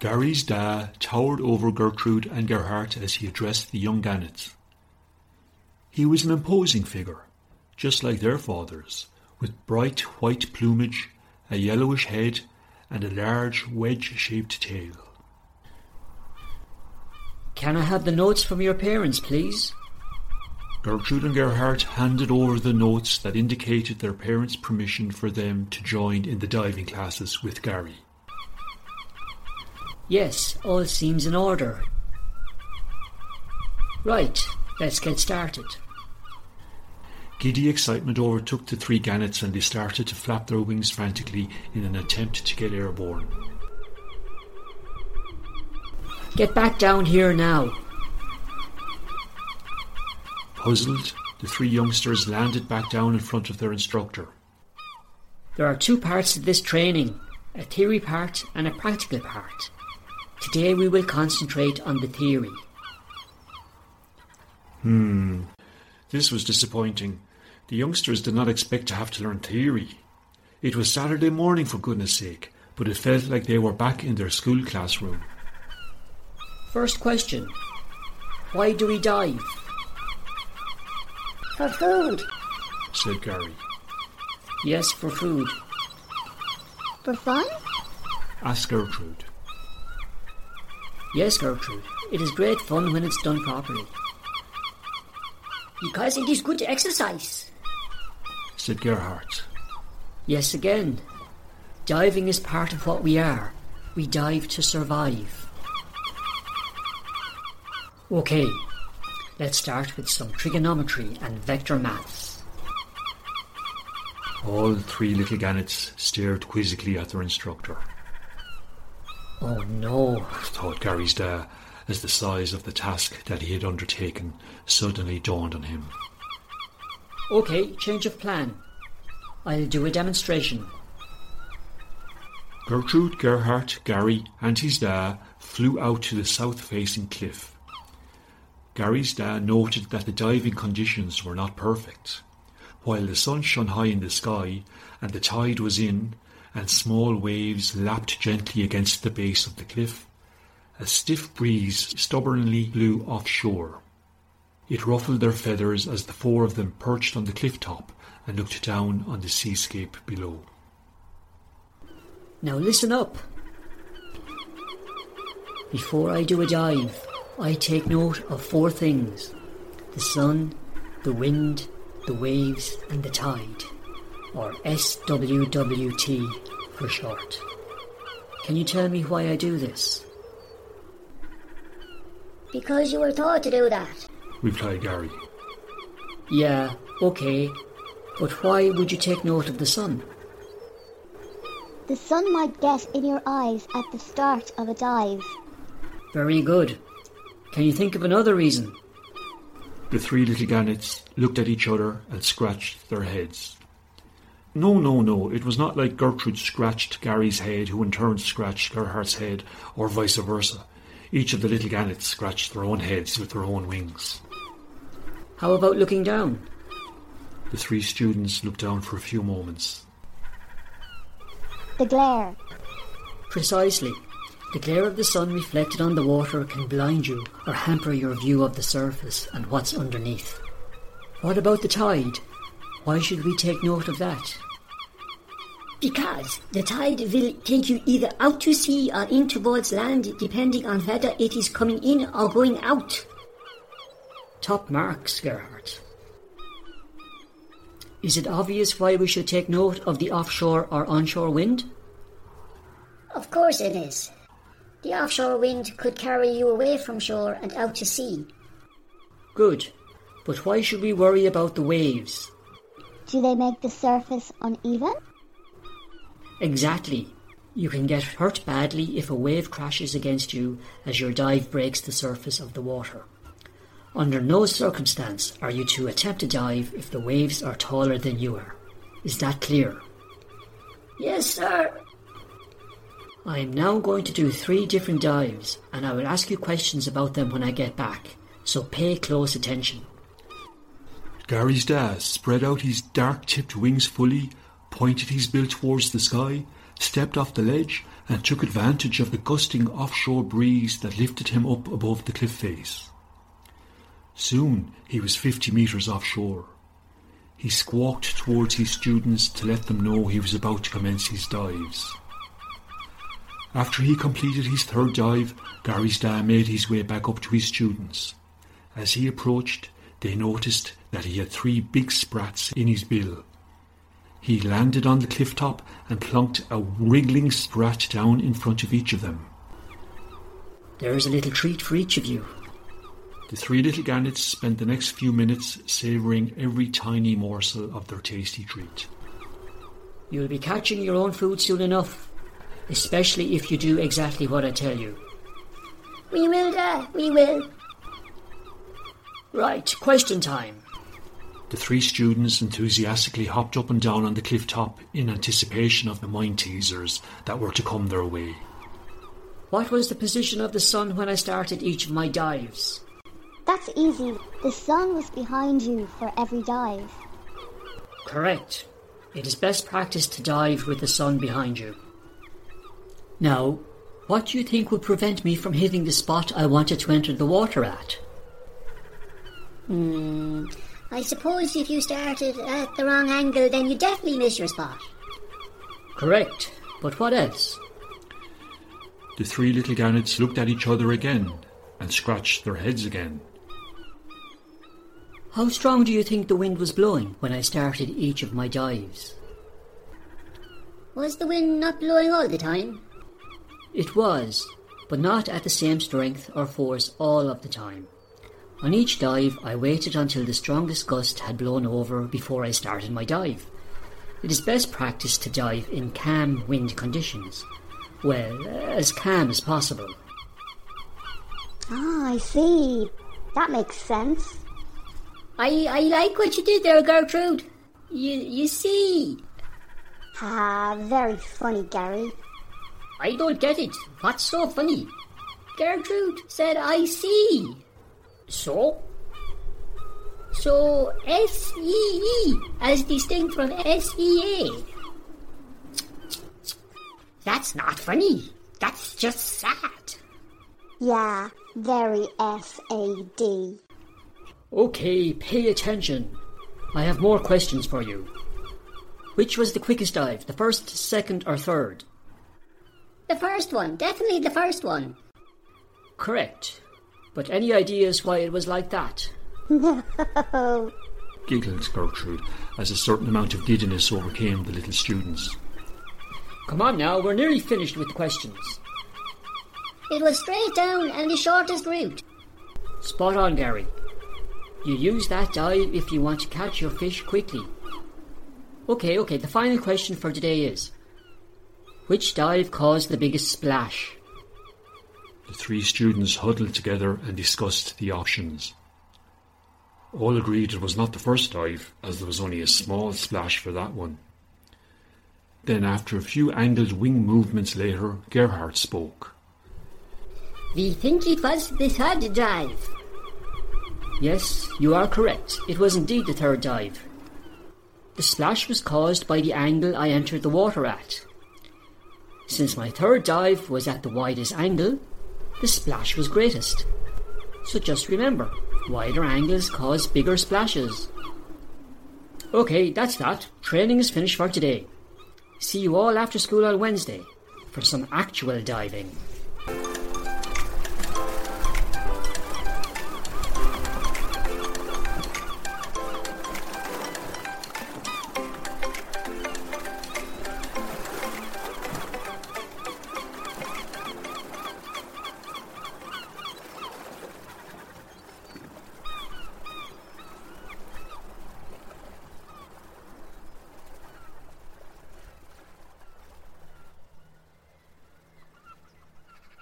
Gary's da towered over Gertrude and Gerhardt as he addressed the young Gannets. He was an imposing figure, just like their fathers, with bright white plumage, a yellowish head, and a large wedge-shaped tail. Can I have the notes from your parents, please? Gertrude and Gerhardt handed over the notes that indicated their parents' permission for them to join in the diving classes with Gary. Yes, all seems in order. Right, let's get started. Giddy excitement overtook the three gannets and they started to flap their wings frantically in an attempt to get airborne. Get back down here now. Puzzled, the three youngsters landed back down in front of their instructor. There are two parts to this training a theory part and a practical part. Today we will concentrate on the theory. Hmm. This was disappointing. The youngsters did not expect to have to learn theory. It was Saturday morning, for goodness sake, but it felt like they were back in their school classroom. First question Why do we dive? For food. said Gary. Yes, for food. For fun? asked Gertrude. Yes, Gertrude. It is great fun when it's done properly. Because it is good exercise. said Gerhardt. Yes, again. Diving is part of what we are. We dive to survive. Okay, let's start with some trigonometry and vector maths. All three little gannets stared quizzically at their instructor. Oh no, thought Gary's da, as the size of the task that he had undertaken suddenly dawned on him. Okay, change of plan. I'll do a demonstration. Gertrude, Gerhardt, Gary, and his dad flew out to the south facing cliff. Gary's dad noted that the diving conditions were not perfect. While the sun shone high in the sky and the tide was in, and small waves lapped gently against the base of the cliff, a stiff breeze stubbornly blew offshore. It ruffled their feathers as the four of them perched on the cliff top and looked down on the seascape below. Now listen up. Before I do a dive, I take note of four things the sun, the wind, the waves, and the tide, or SWWT for short. Can you tell me why I do this? Because you were taught to do that. replied Gary. Yeah, okay, but why would you take note of the sun? The sun might get in your eyes at the start of a dive. Very good. Can you think of another reason? The three little gannets looked at each other and scratched their heads. No, no, no, it was not like Gertrude scratched Gary's head, who in turn scratched Gerhardt's head, or vice versa. Each of the little gannets scratched their own heads with their own wings. How about looking down? The three students looked down for a few moments. The glare. Precisely. The glare of the sun reflected on the water can blind you or hamper your view of the surface and what's underneath. What about the tide? Why should we take note of that? Because the tide will take you either out to sea or in towards land depending on whether it is coming in or going out. Top marks, Gerhardt. Is it obvious why we should take note of the offshore or onshore wind? Of course it is. The offshore wind could carry you away from shore and out to sea. Good. But why should we worry about the waves? Do they make the surface uneven? Exactly. You can get hurt badly if a wave crashes against you as your dive breaks the surface of the water. Under no circumstance are you to attempt a dive if the waves are taller than you are. Is that clear? Yes, sir. I am now going to do three different dives, and I will ask you questions about them when I get back, so pay close attention. Gary's dad spread out his dark tipped wings fully, pointed his bill towards the sky, stepped off the ledge and took advantage of the gusting offshore breeze that lifted him up above the cliff face. Soon he was fifty metres offshore. He squawked towards his students to let them know he was about to commence his dives. After he completed his third dive, Gary's dad made his way back up to his students. As he approached, they noticed that he had three big sprats in his bill. He landed on the cliff top and plunked a wriggling sprat down in front of each of them. There's a little treat for each of you. The three little gannets spent the next few minutes savouring every tiny morsel of their tasty treat. You'll be catching your own food soon enough, especially if you do exactly what I tell you. We will, Dad, we will. Right, question time. The three students enthusiastically hopped up and down on the cliff top in anticipation of the mind teasers that were to come their way. What was the position of the sun when I started each of my dives? That's easy. The sun was behind you for every dive. Correct. It is best practice to dive with the sun behind you. Now, what do you think would prevent me from hitting the spot I wanted to enter the water at? Hmm. I suppose if you started at the wrong angle, then you definitely miss your spot. Correct. But what else? The three little gannets looked at each other again and scratched their heads again. How strong do you think the wind was blowing when I started each of my dives? Was the wind not blowing all the time? It was, but not at the same strength or force all of the time. On each dive, I waited until the strongest gust had blown over before I started my dive. It is best practice to dive in calm wind conditions. Well, as calm as possible. Ah, I see. That makes sense. I, I like what you did there, Gertrude. You, you see. Ah, very funny, Gary. I don't get it. What's so funny? Gertrude said, I see. So? So S-E-E as distinct from S-E-A. That's not funny. That's just sad. Yeah, very S-A-D. Okay, pay attention. I have more questions for you. Which was the quickest dive, the first, second, or third? The first one. Definitely the first one. Correct. But any ideas why it was like that? No. Giggled Gertrude as a certain amount of giddiness overcame the little students. Come on now, we're nearly finished with the questions. It was straight down and the shortest route. Spot on, Gary. You use that dive if you want to catch your fish quickly. Okay, okay, the final question for today is Which dive caused the biggest splash? The three students huddled together and discussed the options. All agreed it was not the first dive, as there was only a small splash for that one. Then, after a few angled wing movements later, Gerhardt spoke. We think it was the third dive. Yes, you are correct. It was indeed the third dive. The splash was caused by the angle I entered the water at. Since my third dive was at the widest angle, the splash was greatest. So just remember, wider angles cause bigger splashes. Okay, that's that. Training is finished for today. See you all after school on Wednesday for some actual diving.